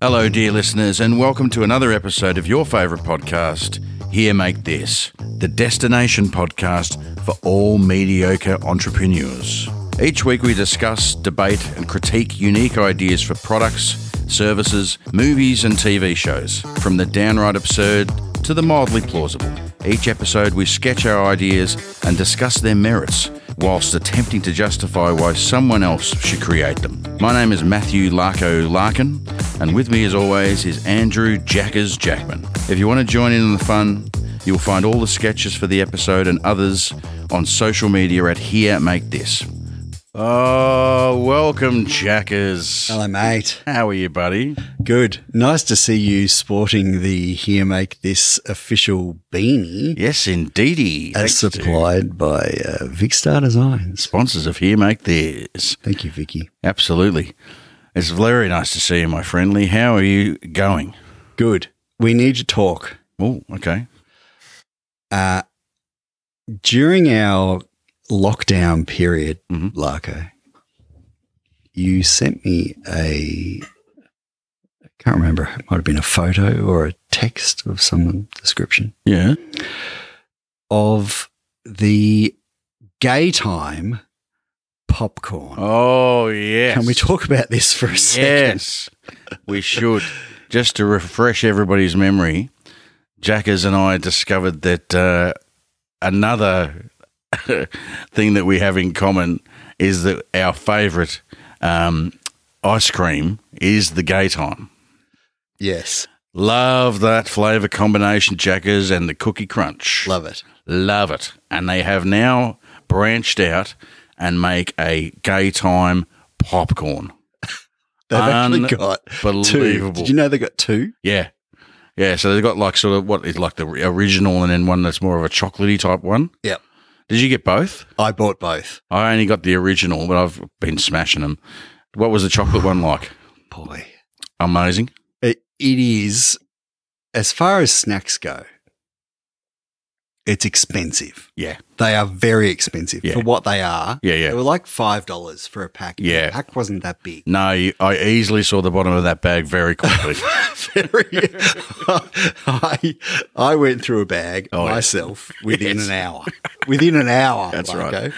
Hello, dear listeners, and welcome to another episode of your favourite podcast, Here Make This, the destination podcast for all mediocre entrepreneurs. Each week we discuss, debate, and critique unique ideas for products, services, movies, and TV shows, from the downright absurd to the mildly plausible. Each episode we sketch our ideas and discuss their merits, whilst attempting to justify why someone else should create them. My name is Matthew Larko Larkin, and with me as always is Andrew Jackers Jackman. If you want to join in on the fun, you'll find all the sketches for the episode and others on social media at Here Make This. Oh, welcome, Jackers. Hello, mate. How are you, buddy? Good. Nice to see you sporting the Here Make This official beanie Yes, indeedy. as Thanks to supplied by uh, Vicstar Designs. Sponsors of Here Make This. Thank you, Vicky. Absolutely. It's very nice to see you, my friendly. How are you going? Good. We need to talk. Oh, okay. Uh, during our lockdown period, Mhm. Larko, you sent me a, I can't remember, it might have been a photo or a text of some description. Yeah. of the Gaytime popcorn. Oh, yes. Can we talk about this for a second? Yes, we should. Just to refresh everybody's memory, Jackers and I discovered that uh, another thing that we have in common is that our favourite um, ice cream is the Gaytime. Yes. Love that flavour combination, Jackers, and the cookie crunch. Love it. Love it. And they have now branched out and make a Gaytime popcorn. They've actually got two. Did you know they got two? Yeah. Yeah. So they've got like sort of what is like the original and then one that's more of a chocolatey type one. Yep. Did you get both? I bought both. I only got the original, but I've been smashing them. What was the chocolate one like? Boy. Amazing. It, it is, as far as snacks go, it's expensive. Yeah. They are very expensive Yeah. for what they are. Yeah, yeah. They were like $5 for a pack. Yeah. The pack wasn't that big. No, I easily saw the bottom of that bag very quickly. very. I I went through a bag Oh, myself within Yes. an hour. Within an hour. That's right. Larko.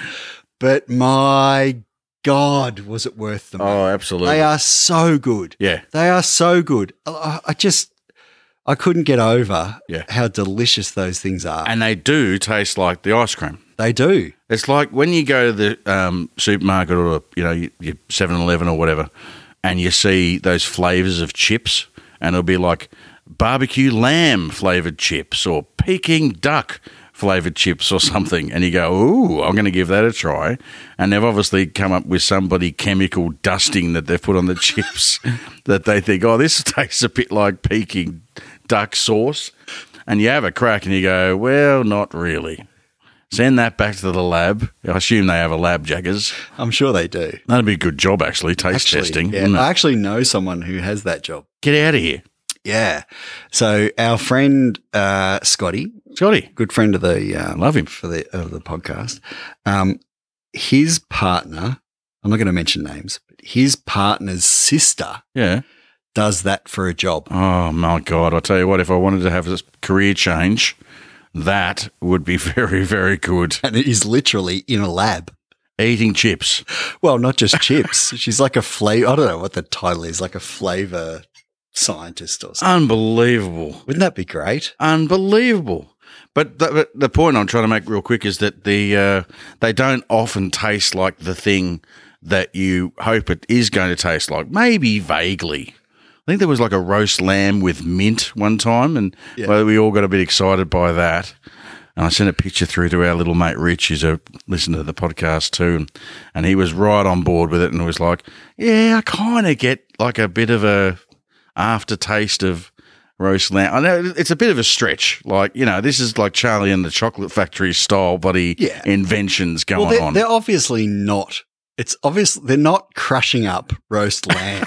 But my God, was it worth the money? oh, absolutely. they are so good. yeah. They are so good. I, I just I couldn't get over Yeah. how delicious those things are. And they do taste like the ice cream. they do. It's like when you go to the um, supermarket or you know your Seven Eleven or whatever, and you see those flavors of chips, and it'll be like barbecue lamb flavored chips or Peking duck flavored chips or something, and you go, "Ooh, I'm going to give that a try." And they've obviously come up with somebody chemical dusting that they've put on the chips that they think, "Oh, this tastes a bit like Peking duck sauce." And you have a crack, and you go, "Well, not really." Send that back to the lab. I assume they have a lab, Jackers. I'm sure they do. That'd be a good job, actually. Taste Actually, testing. yeah. I actually know someone who has that job. Get out of here, Yeah. So our friend uh, Scotty, Scotty. good friend of the um, Love him. for the of the podcast. Um, his partner, I'm not going to mention names, but his partner's sister Yeah. does that for a job. Oh my God! I tell you what, if I wanted to have a career change, that would be very, very good. And it is literally in a lab. Eating chips. Well, not just chips. She's like a flavor. I don't know what the title is, like a flavor scientist or something. Unbelievable. Wouldn't that be great? Unbelievable. But the, but the point I'm trying to make real quick is that the uh, they don't often taste like the thing that you hope it is going to taste like. Maybe vaguely. I think there was like a roast lamb with mint one time, and Yeah. well, we all got a bit excited by that. And I sent a picture through to our little mate Rich, who's a listener to the podcast too, and, and he was right on board with it, and was like, "Yeah, I kind of get like a bit of a aftertaste of roast lamb. I know it's a bit of a stretch. Like, you know, this is like Charlie and the Chocolate Factory style bloody Yeah. inventions going well, they're, on. they're obviously not. It's obvious they're not crushing up roast lamb,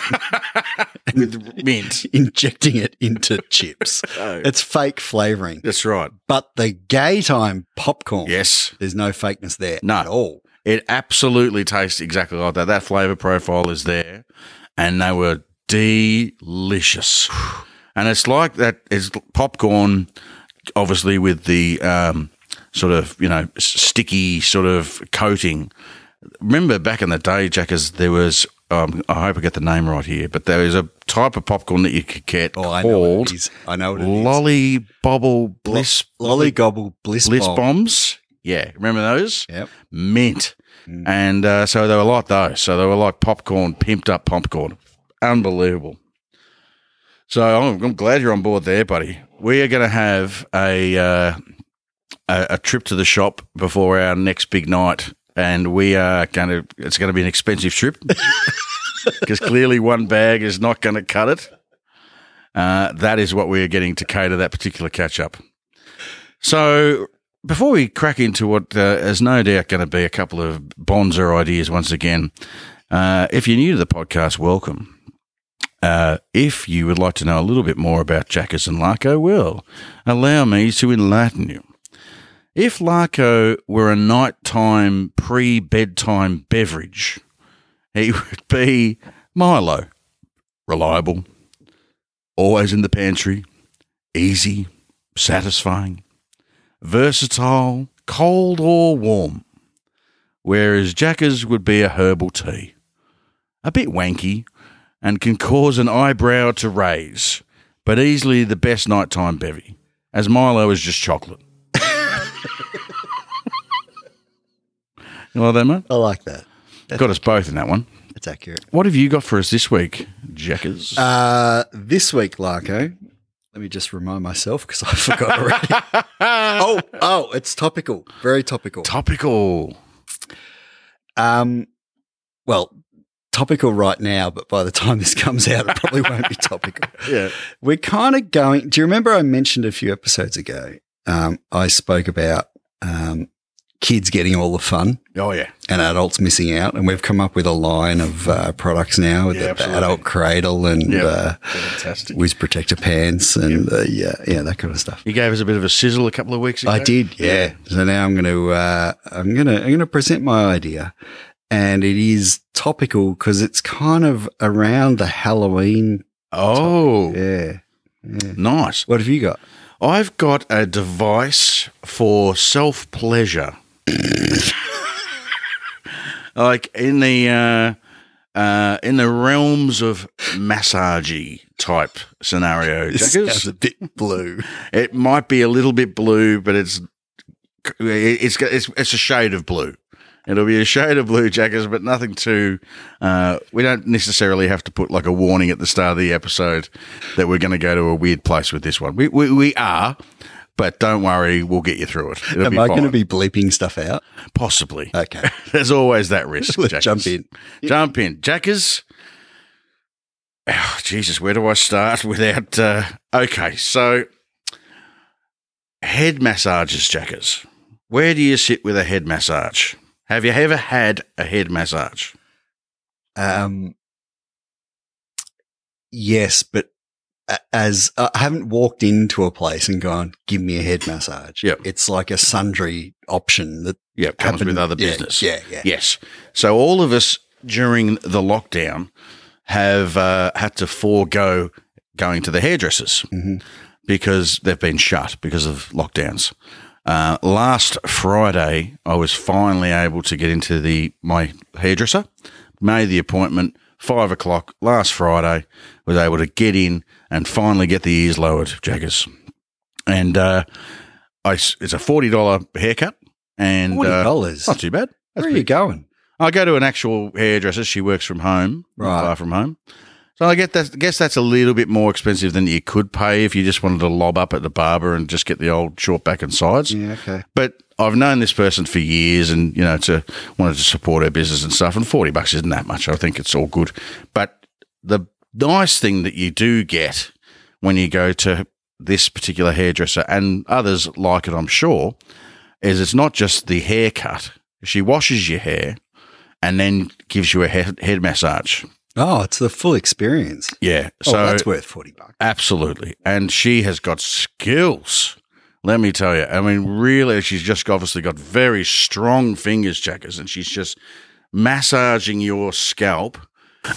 With mint. injecting it into chips. Oh, It's fake flavoring. that's right. But the Gaytime popcorn, Yes. there's no fakeness there No. at all. It absolutely tastes exactly like that. That flavor profile is there. And they were delicious. And it's like that. It's popcorn, obviously with the um, sort of you know sticky sort of coating. Remember back in the day, Jackers, there was. Um, I hope I get the name right here, but there is a type of popcorn that you could get Oh, I know called it is. I know it is. Lolly Bobble Bliss Lolly Gobble Bliss, Bliss Bomb. bombs. Yeah, remember those? Yep. Mint. Mm. And uh, so they were like those. So they were like popcorn, pimped up popcorn. Unbelievable. So I'm, I'm glad you're on board there, buddy. We are going to have a, uh, a a trip to the shop before our next big night, and we are going to. It's going to be an expensive trip because clearly one bag is not going to cut it. Uh, that is what we are getting to cater that particular catch up. So before we crack into what uh, is no doubt going to be a couple of Bonzer ideas once again, uh, if you're new to the podcast, welcome. Uh, if you would like to know a little bit more about Jackers and Larko, well, allow me to enlighten you. If Larko were a nighttime pre bedtime beverage, he would be Milo. Reliable, always in the pantry, easy, satisfying versatile, cold or warm. Whereas Jackers would be a herbal tea. A bit wanky and can cause an eyebrow to raise, but easily the best nighttime bevy, as Milo is just chocolate. you like that, mate? I like that. Got us both in that one. That's accurate. What have you got for us this week, Jackers? Uh, this week, Larko, let me just remind myself because I forgot already. oh, oh, it's topical. Very topical. Topical. Um, well, topical right now, but by the time this comes out, it probably won't be topical. Yeah. We're kind of going. Do you remember I mentioned a few episodes ago? Um, I spoke about um, kids getting all the fun Oh, yeah. and adults missing out, and we've come up with a line of uh, products now with Yeah, the, the adult cradle and Yeah. uh, Fantastic. whiz protector pants and uh, yeah, yeah, that kind of stuff. You gave us a bit of a sizzle a couple of weeks ago. I did, yeah. So now I'm going to uh, I'm going to I'm going to present my idea, and it is topical because it's kind of around the Halloween. Oh, Yeah, yeah. nice. What have you got? I've got a device for self pleasure. like in the uh, uh, in the realms of massagey type scenario. This sounds a bit blue. It might be a little bit blue, but it's it's it's, it's a shade of blue. It'll be a shade of blue, Jackers, but nothing too. Uh, we don't necessarily have to put like a warning at the start of the episode that we're going to go to a weird place with this one. We we, we are, but don't worry, we'll get you through it. It'll Am I going to be bleeping stuff out? possibly? Okay, There's always that risk. let's jump in. Jump in, Jackers. Oh, Jesus, where do I start without? Uh, okay, so head massages, Jackers. Where do you sit with a head massage? Have you ever had a head massage? Um, yes, but as uh, I haven't walked into a place and gone, "Give me a head massage." Yep. it's like a sundry option that Yeah, comes happened- with other business. Yeah, yeah. Yes. So all of us during the lockdown have uh, had to forego going to the hairdressers Mhm. because they've been shut because of lockdowns. Uh, last Friday, I was finally able to get into the my hairdresser. Made the appointment five o'clock last Friday. Was able to get in and finally get the ears lowered, Jackers. And uh, I it's a forty dollar haircut, and Forty uh, dollars. not too bad. That's Where are you going? I go to an actual hairdresser. She works from home, Right. far from home. So I get that. Guess that's a little bit more expensive than you could pay if you just wanted to lob up at the barber and just get the old short back and sides. Yeah, okay. But I've known this person for years, and you know, to wanted to support her business and stuff. And forty bucks isn't that much. I think it's all good. But the nice thing that you do get when you go to this particular hairdresser and others like it, I'm sure, is it's not just the haircut. She washes your hair and then gives you a head, head massage. Oh, it's the full experience. Yeah. Oh, So that's worth forty bucks. Absolutely. And she has got skills. Let me tell you. I mean, really, she's just obviously got very strong fingers, Jackers, and she's just massaging your scalp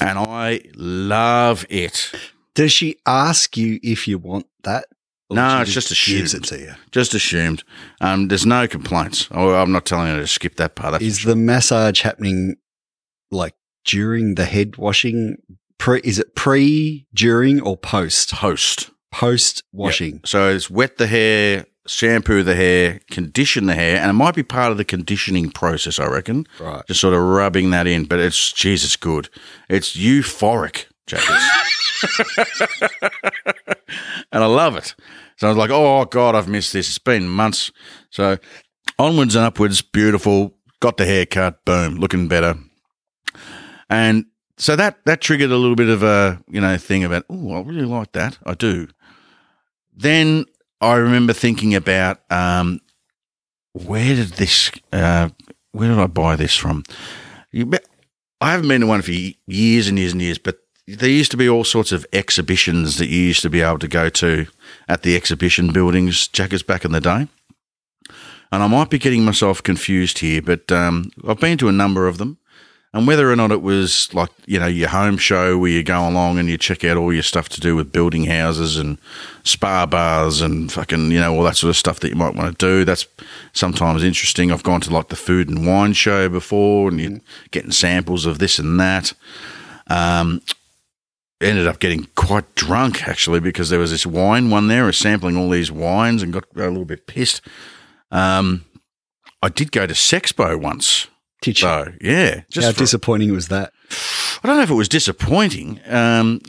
and I love it. Does she ask you if you want that? No, it's just gives assumed. it to you. Just assumed. Um, there's no complaints. Oh, I'm not telling her to skip that part. That's Is the massage happening like during the head washing? Pre, is it pre, during, or post? host. Post washing. So it's wet the hair, shampoo the hair, condition the hair, and it might be part of the conditioning process, I reckon. Right. Just sort of rubbing that in, but it's Jesus good. It's euphoric, Jackers. and I love it. So I was like, oh God, I've missed this. It's been months. So onwards and upwards, beautiful. Got the haircut, boom, looking better. And so that that triggered a little bit of a you know thing about oh I really like that I do. Then I remember thinking about um, where did this uh, where did I buy this from? I haven't been to one for years and years and years, but there used to be all sorts of exhibitions that you used to be able to go to at the exhibition buildings, Jackers, back in the day. And I might be getting myself confused here, but um, I've been to a number of them. And whether or not it was like, you know, your home show where you go along and you check out all your stuff to do with building houses and spa bars and fucking, you know, all that sort of stuff that you might want to do. That's sometimes interesting. I've gone to like the food and wine show before and you're getting samples of this and that. Um, ended up getting quite drunk actually because there was this wine one there. I was sampling all these wines and got a little bit pissed. Um, I did go to Sexpo once. You? So yeah, just How for- disappointing was that? I don't know if it was disappointing. Um,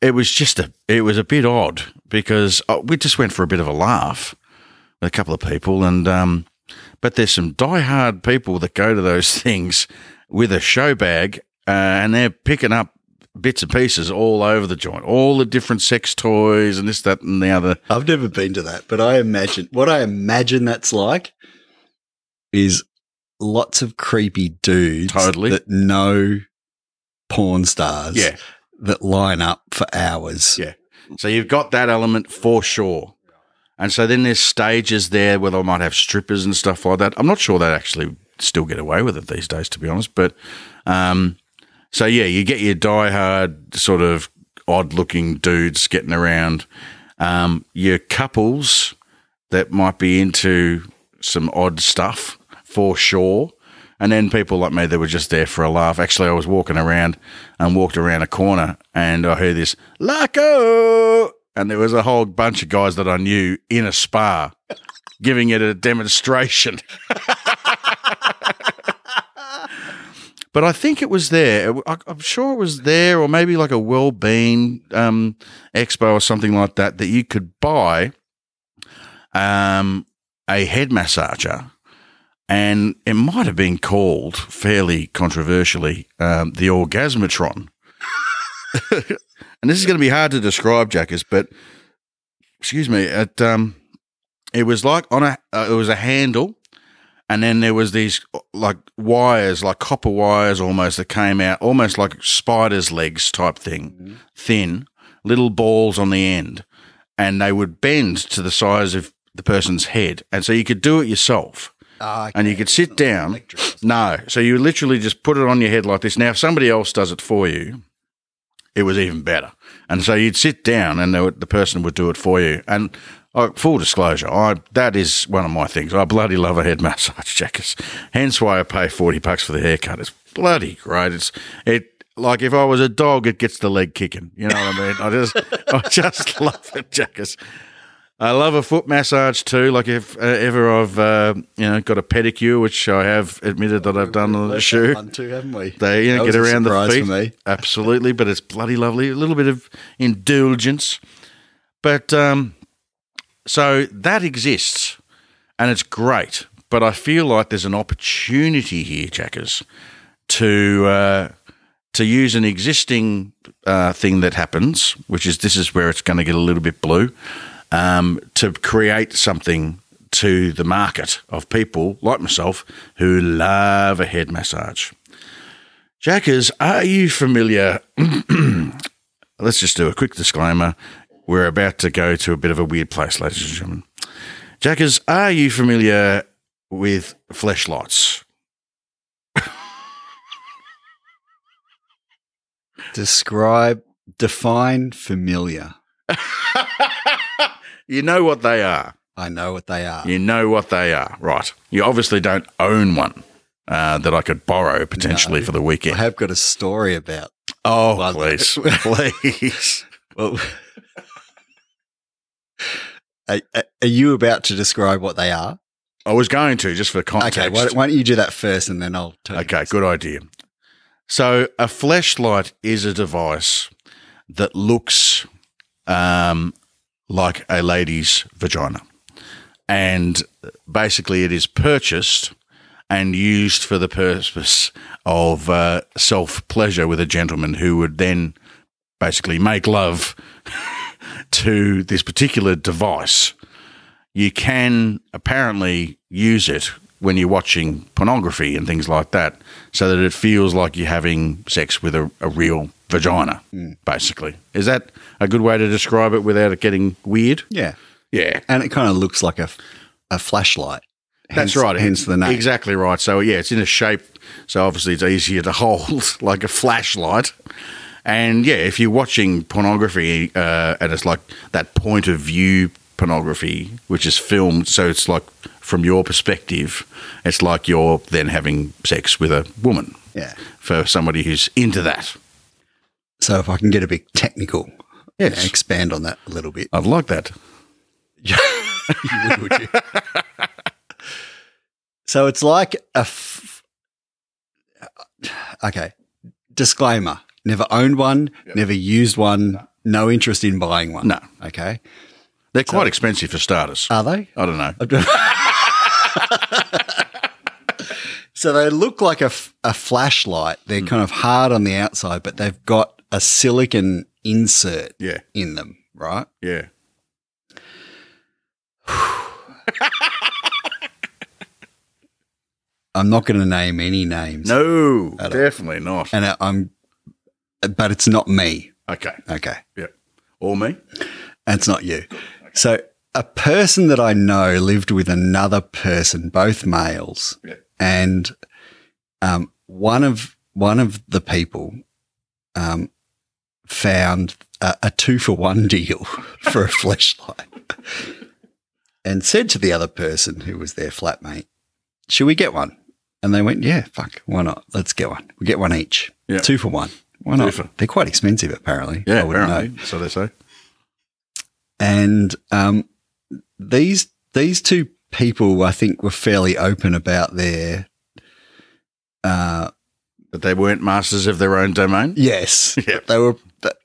it was just a it was a bit odd because uh, we just went for a bit of a laugh with a couple of people, and um, but there's some diehard people that go to those things with a show bag, uh, and they're picking up bits and pieces all over the joint, all the different sex toys and this, that, and the other. I've never been to that, but I imagine what I imagine that's like is lots of creepy dudes Totally. that know porn stars Yeah. that line up for hours. Yeah. So you've got that element for sure. And so then there's stages there where they might have strippers and stuff like that. I'm not sure they actually still get away with it these days, to be honest. But um, so yeah, you get your diehard sort of odd looking dudes getting around. Um, your couples that might be into some odd stuff for sure. And then people like me that were just there for a laugh. Actually, I was walking around and walked around a corner and I heard this, Laco! And there was a whole bunch of guys that I knew in a spa giving it a demonstration. but I think it was there. I'm sure it was there, or maybe like a well-being um, expo or something like that, that you could buy um, a head massager, and it might have been called fairly controversially um, the Orgasmatron. and this is going to be hard to describe, Jackers, but excuse me, it um, it was like on a uh, it was a handle, and then there was these like wires, like copper wires, almost that came out, almost like spider's legs type thing, thin, little balls on the end, and they would bend to the size of the person's head, and so you could do it yourself Ah, and you could sit down. No, so you literally just put it on your head like this. Now, if somebody else does it for you, it was even better. And so you'd sit down, and would, the person would do it for you. And uh, full disclosure, I that is one of my things. I bloody love a head massage, Jackers. Hence why I pay forty bucks for the haircut. It's bloody great. It's it. Like if I was a dog, it gets the leg kicking. You know what I mean? I just, I just love it, Jackers. I love a foot massage too. Like if uh, ever I've uh, you know got a pedicure, which I have admitted that I've done on the shoe. one too, haven't we? They you know get around the feet. for me. Absolutely, but it's bloody lovely. A little bit of indulgence, but um, so that exists, and it's great. But I feel like there's an opportunity here, Jackers, to uh, to use an existing uh, thing that happens, which is this is where it's going to get a little bit blue, um, to create something to the market of people like myself who love a head massage. Jackers, are you familiar? Let's just do a quick disclaimer. We're about to go to a bit of a weird place, ladies and gentlemen. Jackers, are you familiar with fleshlights? Describe, define familiar. you know what they are. I know what they are. You know what they are, right? You obviously don't own one uh, that I could borrow potentially No. for the weekend. I have got a story about. oh, Well, please, please. Well, are, are you about to describe what they are? I was going to just for context. Okay, why, why don't you do that first, and then I'll tell you. Okay, good idea. So, a flashlight is a device that looks um, like a lady's vagina. And basically, it is purchased and used for the purpose of uh, self pleasure with a gentleman who would then basically make love to this particular device. You can apparently use it when you're watching pornography and things like that, so that it feels like you're having sex with a, a real vagina, basically. Is that a good way to describe it without it getting weird? Yeah, Yeah. and it kind of looks like a a flashlight. That's right. Hence the name. Exactly right. So, yeah, it's in a shape. So, obviously, it's easier to hold like a flashlight. And yeah, if you're watching pornography uh, and it's like that point of view pornography, which is filmed, so it's like from your perspective, it's like you're then having sex with a woman Yeah. for somebody who's into that. So if I can get a bit technical, Yes. and expand on that a little bit. I'd like that. You would, would you? so it's like a. F- okay. Disclaimer: Never owned one. Never used one. No interest in buying one. No. Okay. They're quite expensive for starters. Are they? I don't know. So they look like a flashlight. They're Hmm. kind of hard on the outside, but they've got a silicon insert Yeah. in them, right? Yeah. I'm not going to name any names. No, definitely not. And I- I'm, but it's not me. Okay. Okay. Yeah. Or me? And it's not you. So a person that I know lived with another person, both males, Yeah. and um, one of one of the people um, found a, a two for one deal for a flashlight, and said to the other person who was their flatmate, "Should we get one?" And they went, "Yeah, fuck, why not? Let's get one. We get one each, Yeah. two for one. Why not? They're quite expensive, apparently. Yeah, I wouldn't know." apparently. So they say. And um, these these two people, I think, were fairly open about their. Uh, That they weren't masters of their own domain? yes, Yeah. they were.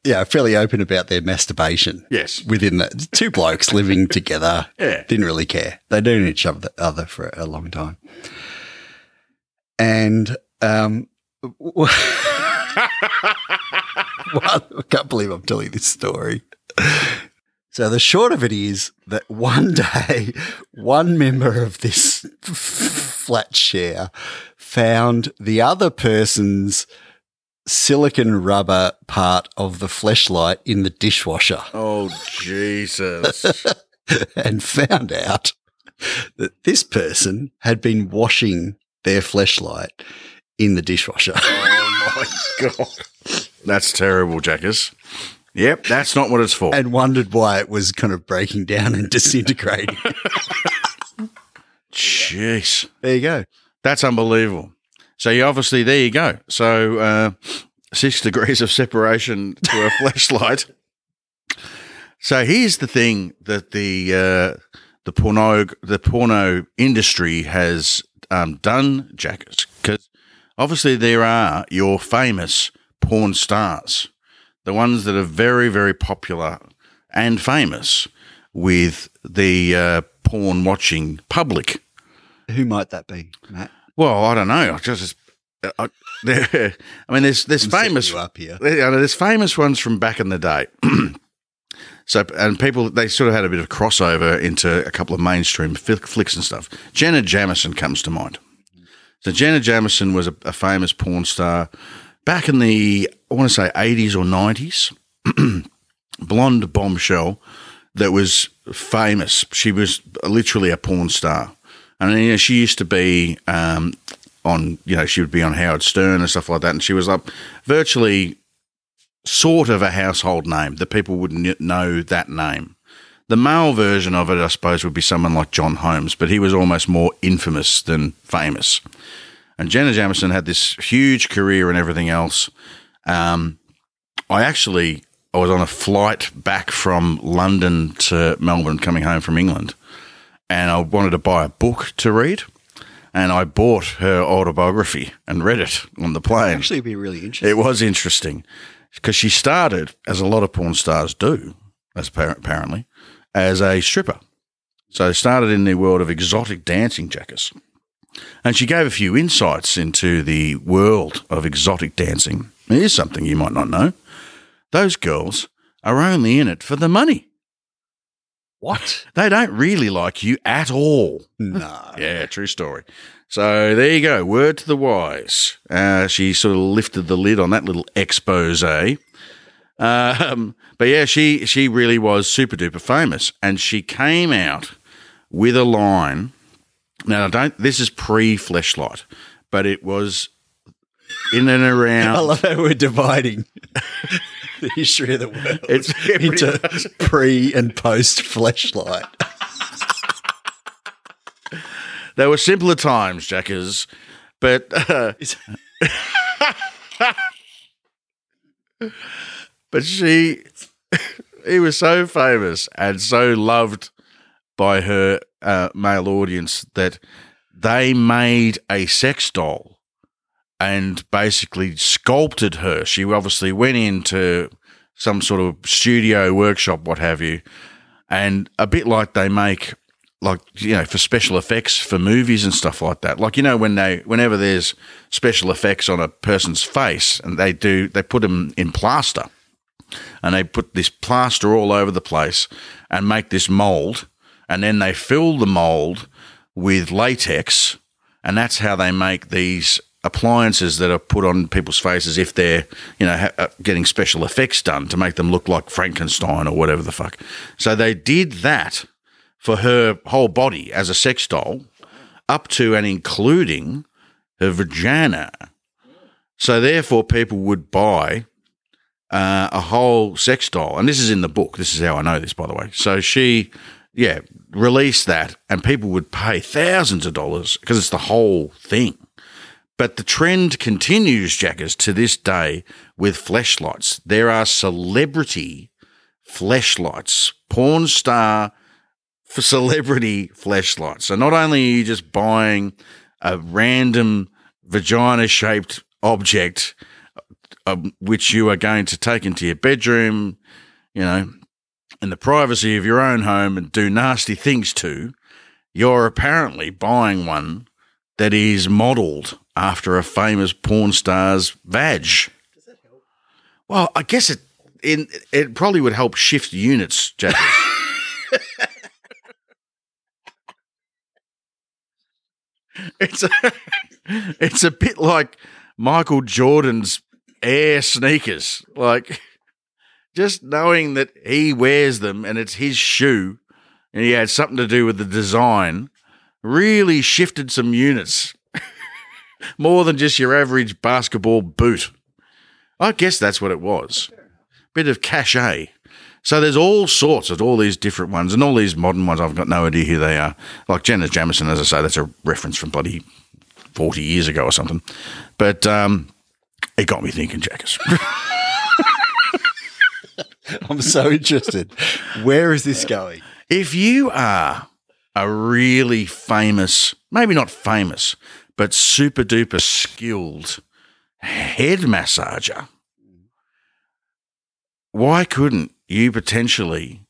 Yeah, fairly open about their masturbation Yes. within that. Two blokes living together Yeah. didn't really care. They'd known each other other for a long time, and um, well, I can't believe I'm telling this story. So the short of it is that one day, one member of this flat share found the other person's silicon rubber part of the fleshlight in the dishwasher Oh, Jesus. and found out that this person had been washing their fleshlight in the dishwasher. oh, my God. That's terrible, Jackers. Yep, that's not what it's for. and wondered why it was kind of breaking down and disintegrating. Jeez. there you go. That's unbelievable. So you obviously, there you go. So uh, six degrees of separation to a flashlight. So here's the thing that the uh, the porno the porno industry has um, done, Jackers, because obviously there are your famous porn stars, the ones that are very very popular and famous with the uh, porn watching public. Who might that be, Matt? Well, I don't know. I just, I, I mean, there's there's I'm famous, up here. there's famous ones from back in the day. so, and people they sort of had a bit of crossover into a couple of mainstream flicks and stuff. Jenna Jameson comes to mind. So Jenna Jameson was a, a famous porn star back in the I want to say 80s or 90s. Blonde bombshell that was famous. She was literally a porn star. And you know, she used to be um, on, you know, she would be on Howard Stern and stuff like that. And she was like virtually sort of a household name that people would kn- know that name. The male version of it, I suppose, would be someone like John Holmes, but he was almost more infamous than famous. And Jenna Jameson had this huge career and everything else. Um, I actually I was on a flight back from London to Melbourne, coming home from England, and I wanted to buy a book to read. And I bought her autobiography and read it on the plane. Actually, it'd be really interesting. It was interesting because she started, as a lot of porn stars do, as apparently, as a stripper. So started in the world of exotic dancing, Jackers. And she gave a few insights into the world of exotic dancing. Here's something you might not know. Those girls are only in it for the money. What? They don't really like you at all. No. Yeah, true story. So there you go. Word to the wise. Uh, she sort of lifted the lid on that little expose. Um, but yeah, she she really was super duper famous, and she came out with a line. Now, I don't. This is pre Fleshlight, but it was in and around. I love how we're dividing the history of the world It's into pre and post fleshlight. There were simpler times, Jackers, but uh, but she he was so famous and so loved by her uh, male audience that they made a sex doll and basically sculpted her. She obviously went into some sort of studio workshop, what have you, and a bit like they make like you know for special effects for movies and stuff like that like you know when they whenever there's special effects on a person's face and they do they put them in plaster and they put this plaster all over the place and make this mold and then they fill the mold with latex and that's how they make these appliances that are put on people's faces if they're you know ha- uh, getting special effects done to make them look like Frankenstein or whatever the fuck so they did that for her whole body as a sex doll, up to and including her vagina. So therefore, people would buy uh, a whole sex doll, and this is in the book. This is how I know this, by the way. So she, yeah, release that, and people would pay thousands of dollars because it's the whole thing. But the trend continues, Jackers, to this day with fleshlights. There are celebrity fleshlights, porn star for celebrity fleshlights. So not only are you just buying a random vagina shaped object, uh, which you are going to take into your bedroom, you know, in the privacy of your own home and do nasty things to, you're apparently buying one that is modeled after a famous porn star's vag. Does that help? Well, I guess it in, it probably would help shift units, Jack. it's a, it's a bit like Michael Jordan's Air sneakers. Like just knowing that he wears them and it's his shoe and he had something to do with the design really shifted some units. More than just your average basketball boot. I guess that's what it was. Bit of cachet. So there's all sorts of all these different ones and all these modern ones. I've got no idea who they are. Like Jenna Jameson, as I say, that's a reference from bloody 40 years ago or something. But um, it got me thinking, Jackers. I'm so interested. Where is this going? if you are a really famous, maybe not famous, but super duper skilled head massager, why couldn't you potentially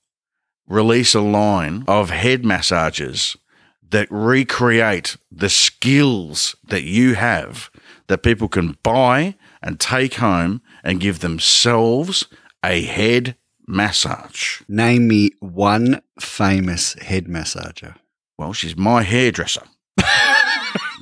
release a line of head massages that recreate the skills that you have that people can buy and take home and give themselves a head massage? Name me one famous head massager. Well, she's my hairdresser.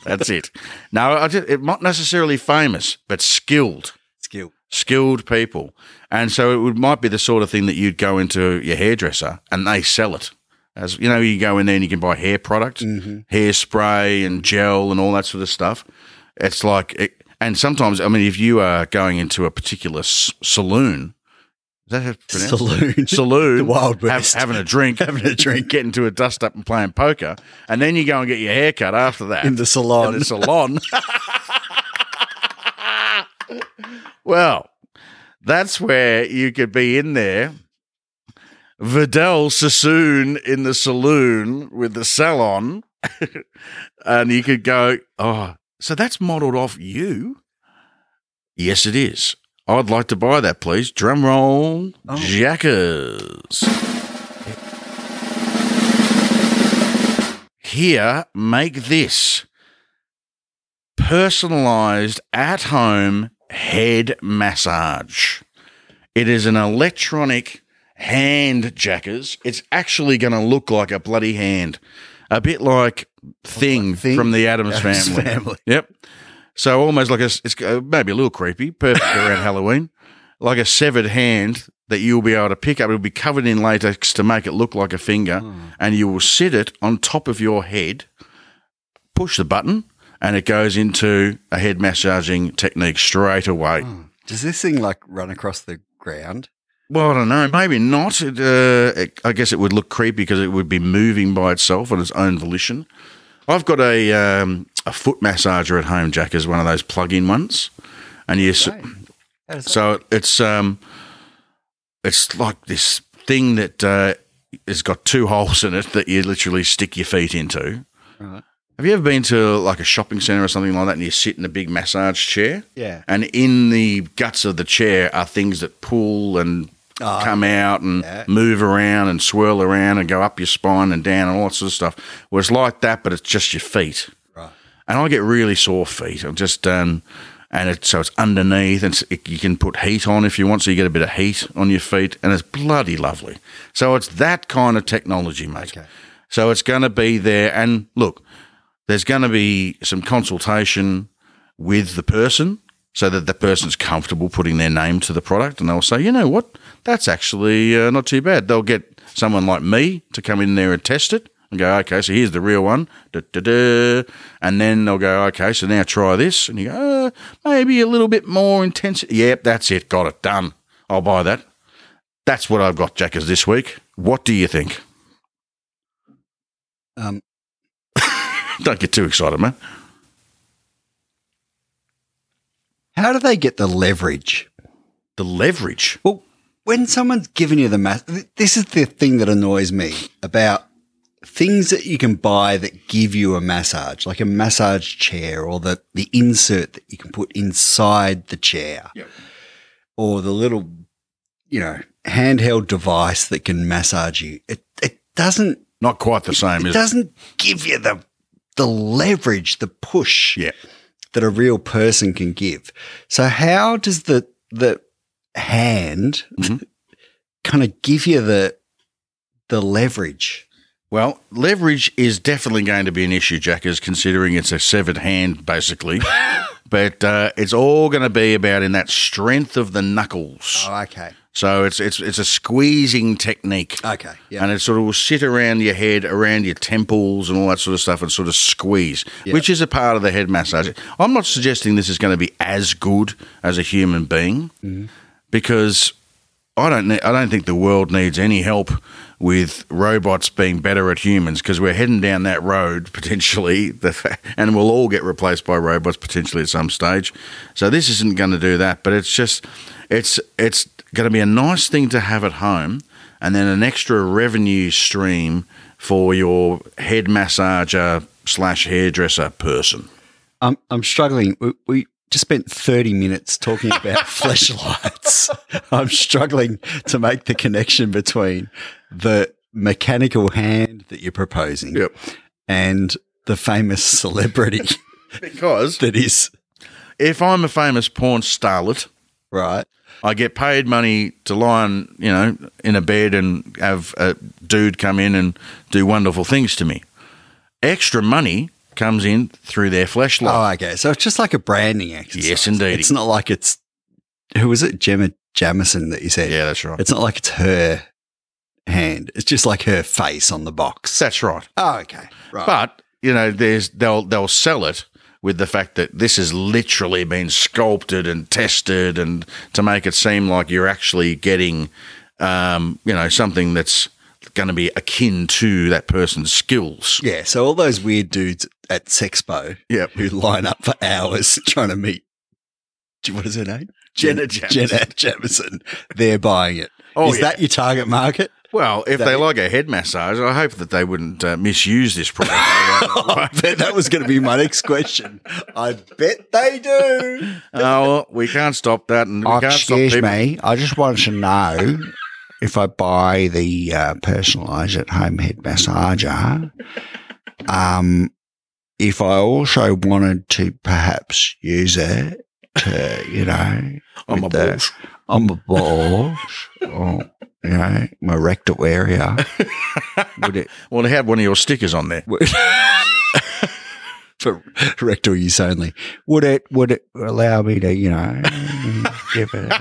That's it. No, I just, it not necessarily famous, but skilled, Skilled. skilled people. And so it would, might be the sort of thing that you'd go into your hairdresser and they sell it. As you know, you go in there and you can buy hair product, mm-hmm. hairspray and gel and all that sort of stuff. It's like, it, And sometimes, I mean, if you are going into a particular s- saloon, that how? Saloon. Saloon, The Wild have- West. having a drink, Having a drink. getting to a dust up and playing poker, and then you go and get your hair cut after that in the salon. in the salon. well, that's where you could be in there. Vidal Sassoon in the saloon with the salon, and you could go, Oh, so that's modelled off you? Yes, it is. I'd like to buy that, please. Drum roll, Oh. jackers. Here, make this personalized at home head massage. It is an electronic hand jackers. It's actually going to look like a bloody hand, a bit like Thing, Thing? from the Adams, Addams family. Family. Yep. So almost like a, it's uh, maybe a little creepy, perfect around Halloween, like a severed hand that you'll be able to pick up. It'll be covered in latex to make it look like a finger, and you will sit it on top of your head, push the button, and it goes into a head massaging technique straight away. Does this thing like run across the ground? Well, I don't know. Maybe not. It, uh, it, I guess it would look creepy because it would be moving by itself on its own volition. I've got a um, a foot massager at home, Jack, is one of those plug-in ones, and you. Right. So it's um, it's like this thing that uh, has got two holes in it that you literally stick your feet into. Right. Have you ever been to like a shopping centre or something like that, and you sit in a big massage chair? Yeah. And in the guts of the chair are things that pull and Oh, come out and yeah. move around and swirl around and go up your spine and down and all that sort of stuff. Well, it's like that, but it's just your feet. And I get really sore feet. I'm just um, and it, so it's underneath, and it, you can put heat on if you want, so you get a bit of heat on your feet, and it's bloody lovely. So it's that kind of technology, mate. Okay. So it's going to be there, and look, there's going to be some consultation with the person. So that the person's comfortable putting their name to the product, and they'll say, you know what, that's actually uh, not too bad. They'll get someone like me to come in there and test it, and go, okay, so here's the real one, da, da, da. and then they'll go, okay, so now try this, and you go, uh, maybe a little bit more intensity. Yep, that's it, got it, done. I'll buy that. That's what I've got, Jackers, this week. What do you think? Um, Don't get too excited, man. how do they get the leverage? The leverage. Well, when someone's giving you the mass, this is the thing that annoys me about things that you can buy that give you a massage, like a massage chair or the, the insert that you can put inside the chair Yep. or the little, you know, handheld device that can massage you. It, it doesn't, Not quite the same, it doesn't give you the, the leverage, the push Yeah. that a real person can give. So how does the the hand Mhm. kind of give you the the leverage? Well, leverage is definitely going to be an issue, Jackers, considering it's a severed hand, basically. but uh, it's all going to be about in that strength of the knuckles. Oh, okay. So it's it's it's a squeezing technique. Okay. Yeah. And it sort of will sit around your head, around your temples, and all that sort of stuff, and sort of squeeze, Yeah. which is a part of the head massage. I'm not suggesting this is going to be as good as a human being, because I don't. ne- I don't think the world needs any help with robots being better at humans, because we're heading down that road potentially, and we'll all get replaced by robots potentially at some stage. So this isn't going to do that, but it's just it's it's going to be a nice thing to have at home, and then an extra revenue stream for your head massager slash hairdresser person. I'm I'm struggling. We, we just spent 30 minutes talking about flashlights. I'm struggling to make the connection between the mechanical hand that you're proposing Yep. and the famous celebrity Because that is if I'm a famous porn starlet, right. I get paid money to lie on, you know, in a bed and have a dude come in and do wonderful things to me. Extra money comes in through their flashlight. Oh, okay. So it's just like a branding exercise. Yes, indeed. It's not like it's who was it, Gemma Jameson that you said? yeah, that's right. It's not like it's her hand. It's just like her face on the box. That's right. Oh, okay. Right. But you know, there's they'll they'll sell it with the fact that this has literally been sculpted and tested and to make it seem like you're actually getting, um, you know, something that's going to be akin to that person's skills. Yeah, so all those weird dudes at Sexpo Yep. who line up for hours trying to meet, what is her name? Jenna Jameson. Jenna Jameson. They're buying it. Oh, is yeah. that your target market? Well, if That- they like a head massage, I hope that they wouldn't uh, misuse this product. I bet that was going to be my next question. I bet they do. oh, well, we can't stop that, and we Oh, can't excuse stop people. me. I just wanted to know if I buy the uh, personalised at home head massager, um, if I also wanted to perhaps use it to, you know, On my with the- balls. on my balls or, you know, my rectal area, would it? Well, they had one of your stickers on there. For rectal use only. Would it? Would it allow me to, you know, give it?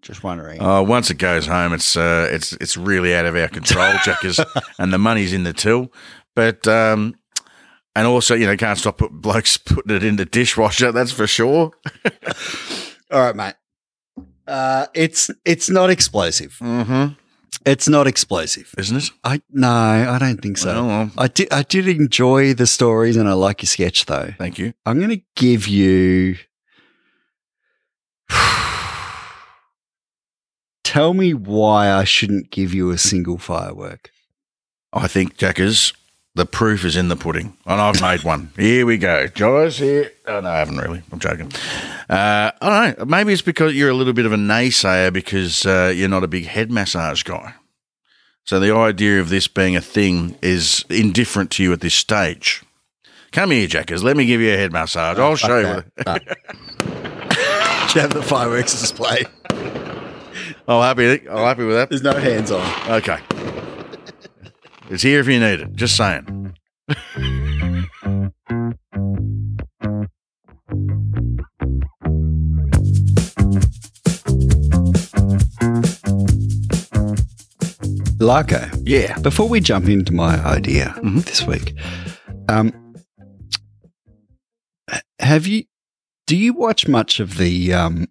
Just wondering. Uh, once it goes home, it's uh, it's it's really out of our control, Jackers, and the money's in the till. But um, and also, you know, can't stop put, blokes putting it in the dishwasher. That's for sure. All right, mate. Uh, it's it's not explosive. Mm-hmm. It's not explosive. Isn't it? I no, I don't think so. Well, well, I did I did enjoy the stories and I like your sketch though. thank you. I'm going to give you Tell me why I shouldn't give you a single firework. I think, Jackers, the proof is in the pudding, and I've made one. Here we go, guys. Here. Oh no, I haven't really. I'm joking. Uh, I don't know. Maybe it's because you're a little bit of a naysayer because uh, you're not a big head massage guy. So the idea of this being a thing is indifferent to you at this stage. Come here, Jackers. Let me give you a head massage. I'll show you. that. what- Do you have the fireworks display? I'm happy. I'm happy with that. There's no hands on. Okay. It's here if you need it. Just saying. Larko, Yeah. before we jump into my idea Mhm. this week, um, have you? Do you watch much of the um,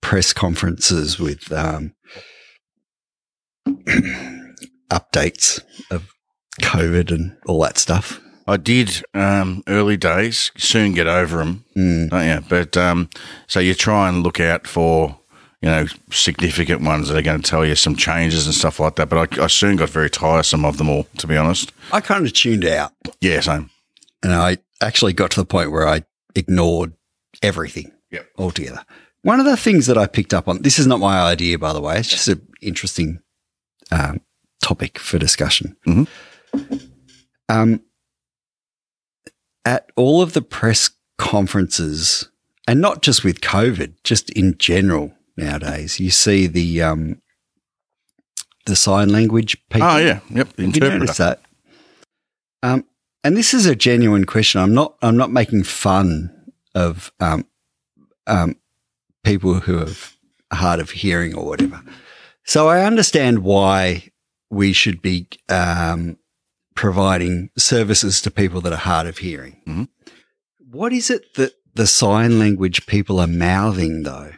press conferences with um, updates of COVID and all that stuff? I did um, early days. Soon get over them, Mm. don't you? But um, so you try and look out for you know significant ones that are going to tell you some changes and stuff like that. But I, I soon got very tiresome of them all, to be honest. I kind of tuned out, Yeah, same. and I actually got to the point where I ignored everything Yep. altogether. One of the things that I picked up on this is not my idea, by the way. It's just an interesting um, topic for discussion. Mhm. Um, at all of the press conferences, and not just with COVID, just in general nowadays, you see the um, the sign language people. Oh yeah, yep. The Have you interpreter. that? Um, and this is a genuine question. I'm not. I'm not making fun of um, um, people who have hard of hearing or whatever. So I understand why we should be um, providing services to people that are hard of hearing. Mhm. What is it that the sign language people are mouthing, though?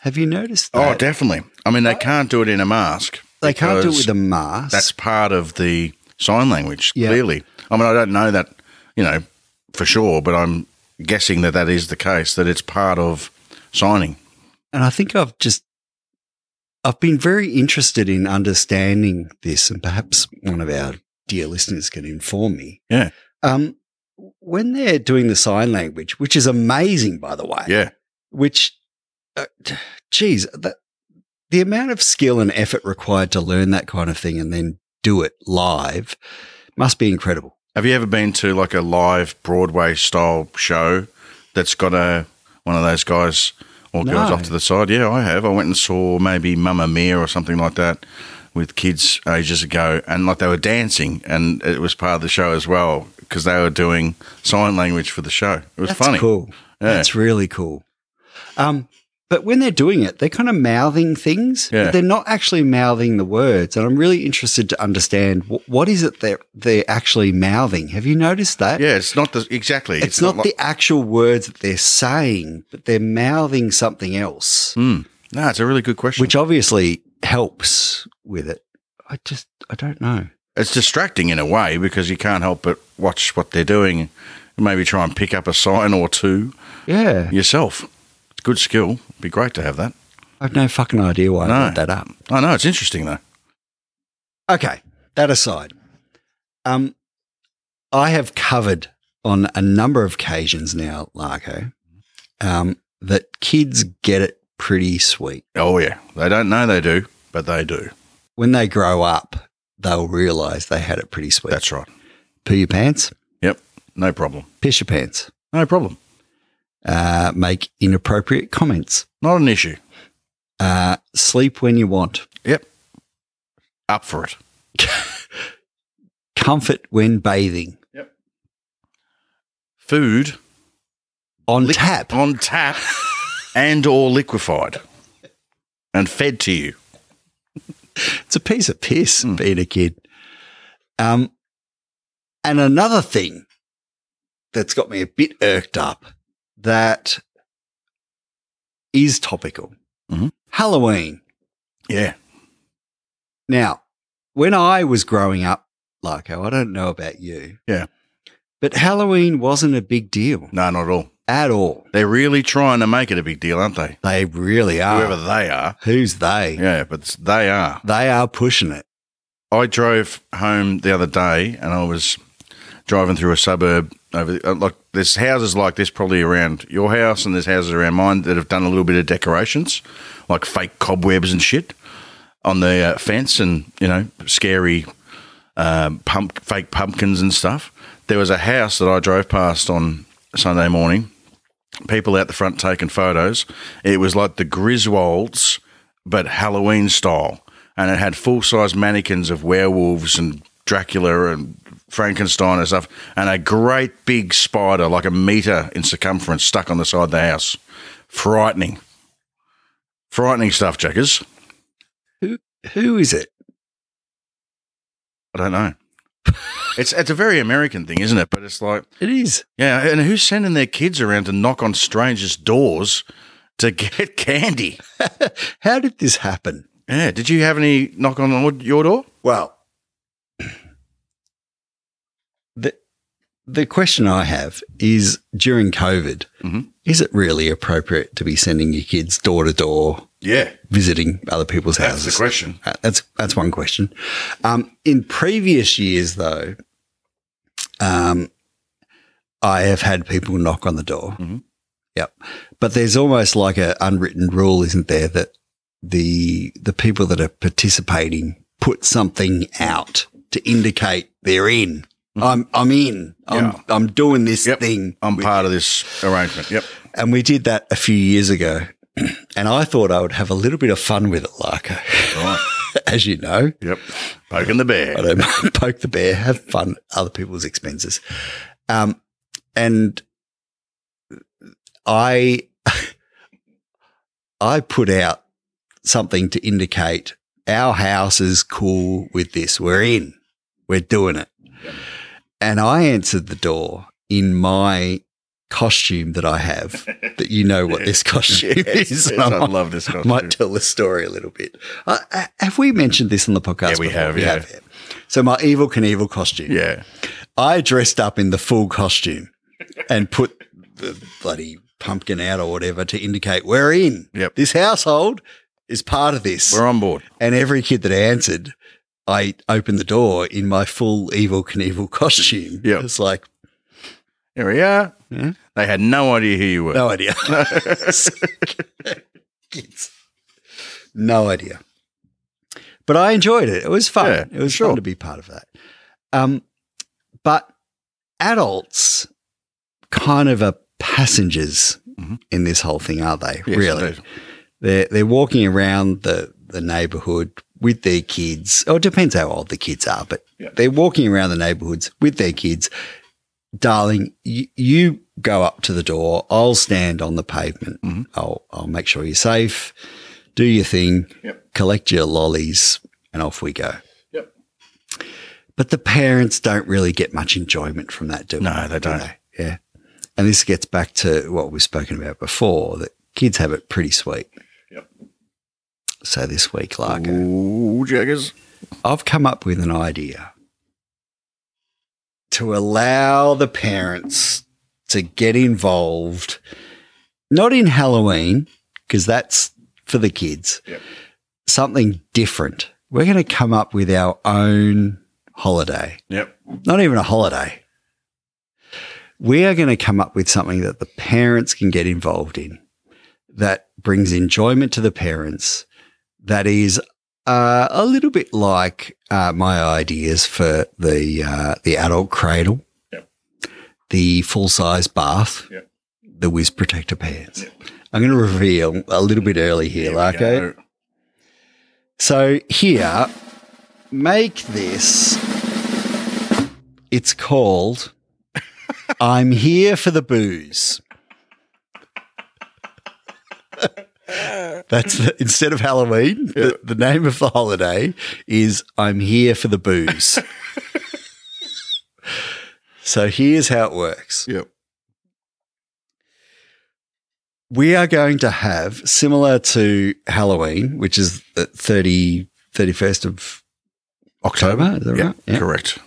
Have you noticed that? Oh, definitely. I mean, they can't do it in a mask. they can't do it with a mask. That's part of the sign language. Yeah. Clearly, I mean, I don't know that you know for sure, but I'm guessing that that is the case. That it's part of signing. And I think I've just I've been very interested in understanding this, and perhaps one of our dear listeners can inform me. Yeah. Um, when they're doing the sign language, which is amazing, by the way. Yeah. Which, uh, geez, the, the amount of skill and effort required to learn that kind of thing and then do it live must be incredible. Have you ever been to like a live Broadway style show that's got a one of those guys or girls No. off to the side? Yeah, I have. I went and saw maybe Mamma Mia or something like that with kids ages ago, and like they were dancing, and it was part of the show as well because they were doing sign language for the show. It was That's funny. cool. Yeah. That's really cool. Um, but when they're doing it, they're kind of mouthing things. Yeah. But they're not actually mouthing the words. And I'm really interested to understand wh- what is it they're, they're actually mouthing. Have you noticed that? Yeah, it's not the exactly. It's, not, like- the actual words that they're saying, but they're mouthing something else, Hmm. No, it's a really good question. which obviously helps with it. I just, I don't know. it's distracting in a way because you can't help but watch what they're doing. And maybe try and pick up a sign or two Yeah. yourself. It's good skill. Be great to have that. I have no fucking idea why I No. brought that up. I know it's interesting though. Okay, that aside, um, I have covered on a number of occasions now, Larko, um, that kids get it pretty sweet. Oh yeah, they don't know they do, but they do. When they grow up, they'll realise they had it pretty sweet. That's right. Poo your pants, Yep, no problem. piss your pants, No problem. uh, make inappropriate comments, Not an issue. uh, sleep when you want, Yep, up for it. comfort when bathing, Yep. Food on Lick- tap. on tap and or liquefied and fed to you. It's a piece of piss Hmm. being a kid. Um, and another thing that's got me a bit irked up that is topical Mhm. Halloween. Yeah, Now, when I was growing up, Larko, I don't know about you. Yeah. But Halloween wasn't a big deal no, not at all. at all. They're really trying to make it a big deal, aren't they? They really are. Whoever they are. Who's they? Yeah, but they are. They are pushing it. I drove home the other day and I was driving through a suburb over uh, like there's houses like this probably around your house and there's houses around mine that have done a little bit of decorations like fake cobwebs and shit on the uh, fence and you know scary um, pump fake pumpkins and stuff. There was a house that I drove past on Sunday morning. People out the front taking photos. It was like the Griswolds but Halloween style. And it had full size mannequins of werewolves and Dracula and Frankenstein and stuff, and a great big spider, like a meter in circumference, stuck on the side of the house. Frightening. Frightening stuff, Jackers. Who, who is it? I don't know. it's it's a very American thing, isn't it? But it's like, It is. yeah, and who's sending their kids around to knock on strangers' doors to get candy? How did this happen? Yeah, did you have any knock on your door? Well, the question I have is during COVID, Mhm. is it really appropriate to be sending your kids door to door Yeah, visiting other people's that's houses? the question. Uh, that's that's one question. Um, in previous years, though, um, I have had people knock on the door. Mhm. Yep, but there's almost like an unwritten rule, isn't there, that the the people that are participating put something out to indicate they're in. I'm I'm in. I'm Yeah. I'm doing this Yep. thing. I'm part of this arrangement. Yep. and we did that a few years ago. And I thought I would have a little bit of fun with it, Larko. Right. As you know, Yep. Poking the bear. I don't poke the bear, have fun other people's expenses. Um, and I, I put out something to indicate our house is cool with this. We're in, we're doing it. And I answered the door in my costume that I have that you know what this costume Yes, is. yes, I love this costume. might tell the story a little bit. Uh, uh, have we mentioned this on the podcast? Yeah, we before? have, yeah. So my Evel Knievel costume. Yeah. I dressed up in the full costume and put the bloody pumpkin out or whatever to indicate we're in. Yep. This household is part of this. We're on board. and every kid that answered, I opened the door in my full Evel Knievel costume. Yep. It's like, Here we are. Yeah. They had no idea who you were. no idea. Kids. No idea. But I enjoyed it. It was fun. Yeah, it was sure. fun to be part of that. Um, but adults kind of are passengers Mhm. in this whole thing, are they? Yes, really? indeed. They're they're walking around the, the neighborhood with their kids. Oh, it depends how old the kids are, but Yeah. they're walking around the neighborhoods with their kids, darling, you, you go up to the door. I'll stand on the pavement. Mm-hmm. I'll, I'll make sure you're safe. Do your thing. Yep. Collect your lollies, and off we go. Yep. But the parents don't really get much enjoyment from that, do No, they do don't. Yeah. And this gets back to what we've spoken about before that kids have it pretty sweet. So this week, Larko, Ooh, Jackers. I've come up with an idea to allow the parents to get involved, not in Halloween, because that's for the kids, Yep. something different. We're going to come up with our own holiday, Yep. not even a holiday. We are going to come up with something that the parents can get involved in that brings enjoyment to the parents, that is uh, a little bit like uh, my ideas for the uh, the adult cradle, Yep. the full size bath, Yep. the whiz protector pants. I'm going to reveal a little bit early here, Here Larko. So here, make this. It's called "I'm Here for the Booze." That's the, instead of Halloween. The, the name of the holiday is "I'm Here for the Booze." so here's how it works. Yep. we are going to have similar to Halloween, which is the 30, 31st of October. Is that Yeah, right? Yeah. correct.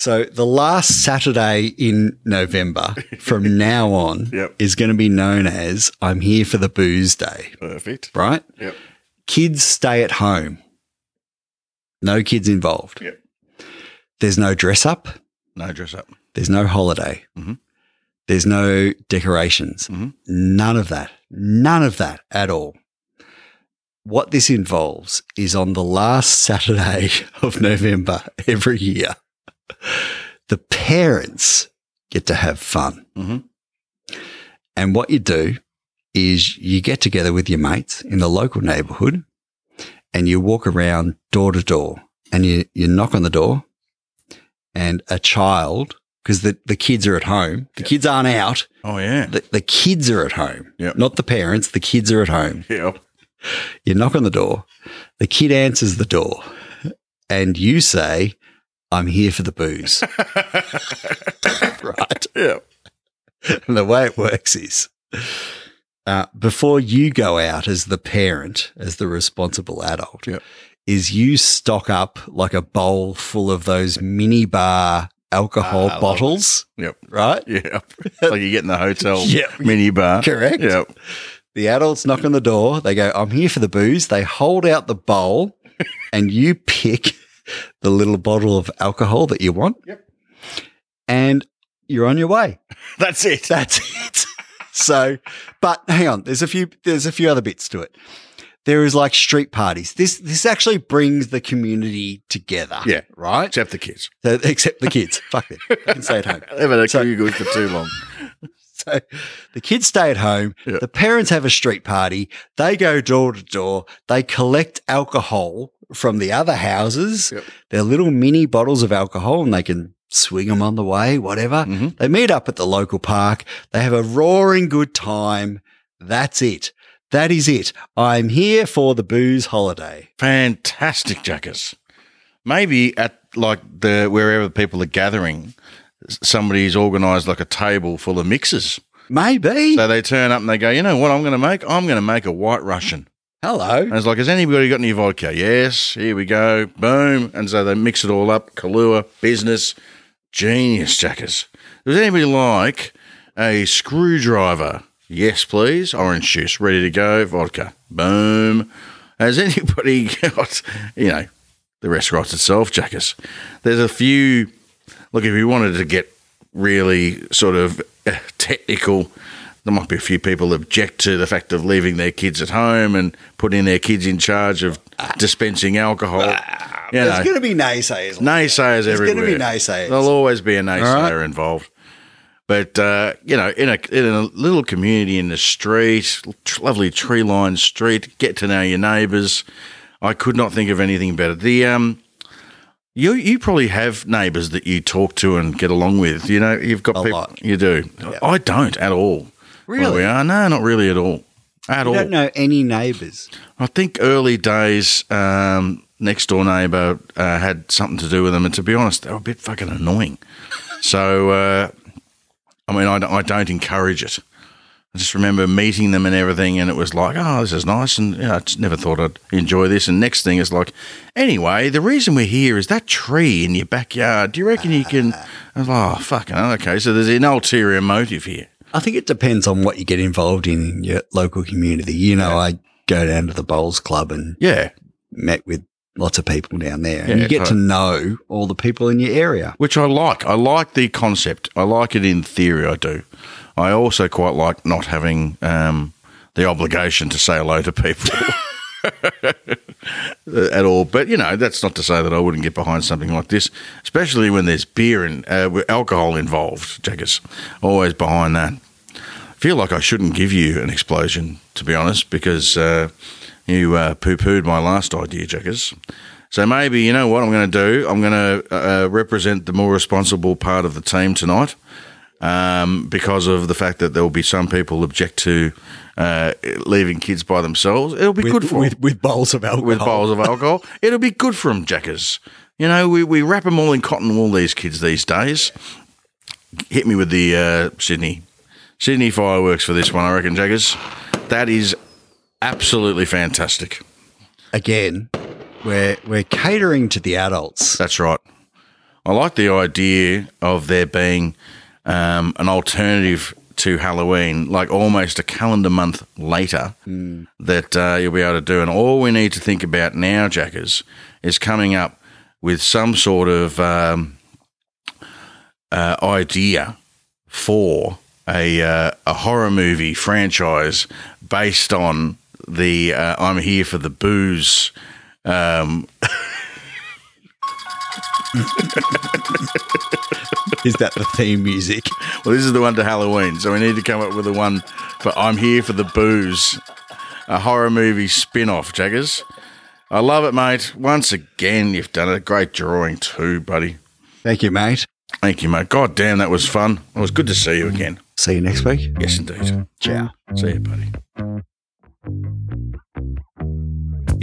So the last Saturday in November from now on Yep. is going to be known as I'm here for the booze day, Perfect. right? Yep. Kids stay at home. No kids involved. Yep. There's no dress up. No dress up. There's no holiday. Mhm. There's no decorations. Mhm. None of that. None of that at all. What this involves is on the last Saturday of November every year, the parents get to have fun. Mhm. And what you do is you get together with your mates in the local neighborhood and you walk around door to door and you, you knock on the door and a child, because the, the kids are at home, the kids aren't out, Oh, yeah. the, the kids are at home, Yep. not the parents, the kids are at home. Yep. You knock on the door, the kid answers the door, and you say, I'm here for the booze. right. Yep. And the way it works is uh, before you go out as the parent, as the responsible adult, Yep. is you stock up like a bowl full of those mini bar alcohol love bottles, Yep. right? Yep. like you get in the hotel Yep. mini bar. Correct. Yep. The adults knock on the door. They go, I'm here for the booze. They hold out the bowl and you pick the little bottle of alcohol that you want. Yep. And you're on your way. That's it. That's it. So, but hang on, there's a few there's a few other bits to it. There is like street parties. This this actually brings the community together. Yeah. Right? Except the kids. So, except the kids. Fuck them. I can stay at home. They've had a So- good for too long. So the kids stay at home. Yeah. The parents have a street party. They go door to door. They collect alcohol from the other houses. Yep. They're little mini bottles of alcohol and they can swing them on the way, whatever. Mhm. They meet up at the local park. They have a roaring good time. That's it. That is it. I'm here for the booze holiday. Fantastic, Jackers. Maybe at like the wherever people are gathering, somebody's organised like a table full of mixes. Maybe. So they turn up and they go, you know what I'm going to make? I'm going to make a white Russian. Hello. And it's like, has anybody got any vodka? Yes. Here we go. Boom. And so they mix it all up. Kahlua, business, genius, Jackers. Does anybody like a screwdriver? Yes, please. Orange juice, ready to go. Vodka. Boom. Has anybody got, you know, the rest writes itself, Jackers. There's a few, look, if you wanted to get really sort of eh, technical, there might be a few people object to the fact of leaving their kids at home and putting their kids in charge of dispensing alcohol. You There's know, going to be naysayers. naysayers There's everywhere. gonna be naysayers. There'll always be a naysayer right. involved. But uh, you know, in a in a little community in the street, lovely tree lined street, get to know your neighbours. I could not think of anything better. The um, You you probably have neighbours that you talk to and get along with. You know, you've got A people. lot. You do. I don't at all. Really? Where we are. No, not really at all. At You all. don't know any neighbours. I think early days, um, next door neighbour uh, had something to do with them, and to be honest, they were a bit fucking annoying. So, uh, I mean, I, don't- I don't encourage it. I just remember meeting them and everything, and it was like, oh, this is nice, and you know, I just never thought I'd enjoy this. And next thing is like, anyway, the reason we're here is that tree in your backyard. Do you reckon you can? I was like, oh, fucking okay. So there's an ulterior motive here. I think it depends on what you get involved in in your local community. You know, I go down to the bowls club and Yeah, met with lots of people down there, Yeah, and you get to know all the people in your area. which I like. I like the concept. I like it in theory. I do. I also quite like not having um, the obligation to say hello to people at all. But you know, that's not to say that I wouldn't get behind something like this, especially when there's beer and uh, alcohol involved. Jackers always behind that. I feel like I shouldn't give you an explosion, to be honest, because uh, you uh, poo-pooed my last idea, Jackers. So maybe you know what I'm going to do. I'm going to uh, represent the more responsible part of the team tonight, um, because of the fact that there will be some people object to uh, leaving kids by themselves. It'll be good for with, with bowls of alcohol. with bowls of alcohol. It'll be good for them, Jackers. You know, we, we wrap them all in cotton wool, these kids these days. Hit me with the uh, Sydney. Sydney fireworks for this one, I reckon, Jackers. That is absolutely fantastic. Again, we're we're catering to the adults. That's right. I like the idea of there being um, an alternative to Halloween, like almost a calendar month later, that uh, you'll be able to do. And all we need to think about now, Jackers, is coming up with some sort of um, uh, idea for a uh, a horror movie franchise based on the uh, "I'm Here for the Booze." Um, Is that the theme music? Well, this is the one to Halloween, so we need to come up with a one for I'm Here for the Booze, a horror movie spin off, Jackers. I love it, mate. Once again, you've done a great drawing too, buddy. Thank you, mate. Thank you, mate. God damn, that was fun. It was good to see you again. See you next week. Yes, indeed. Ciao. See you, buddy.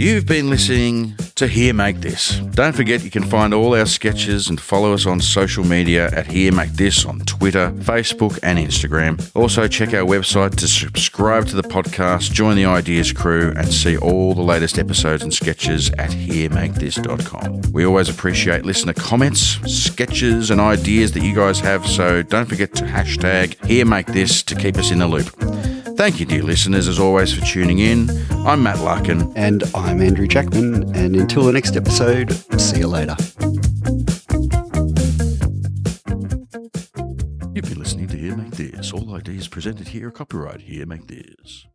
You've been listening to Here Make This. Don't forget you can find all our sketches and follow us on social media at Here Make This on Twitter, Facebook, and Instagram. Also, check our website to subscribe to the podcast, join the Ideas crew, and see all the latest episodes and sketches at HereMakeThis.com. We always appreciate listener comments, sketches, and ideas that you guys have, so don't forget to hashtag Here Make This to keep us in the loop. Thank you, dear listeners, as always, for tuning in. I'm Matt Larkin. And I'm Andrew Jackman. And until the next episode, see you later. You've been listening to Here Make This. All ideas presented here are copyright Here Make This.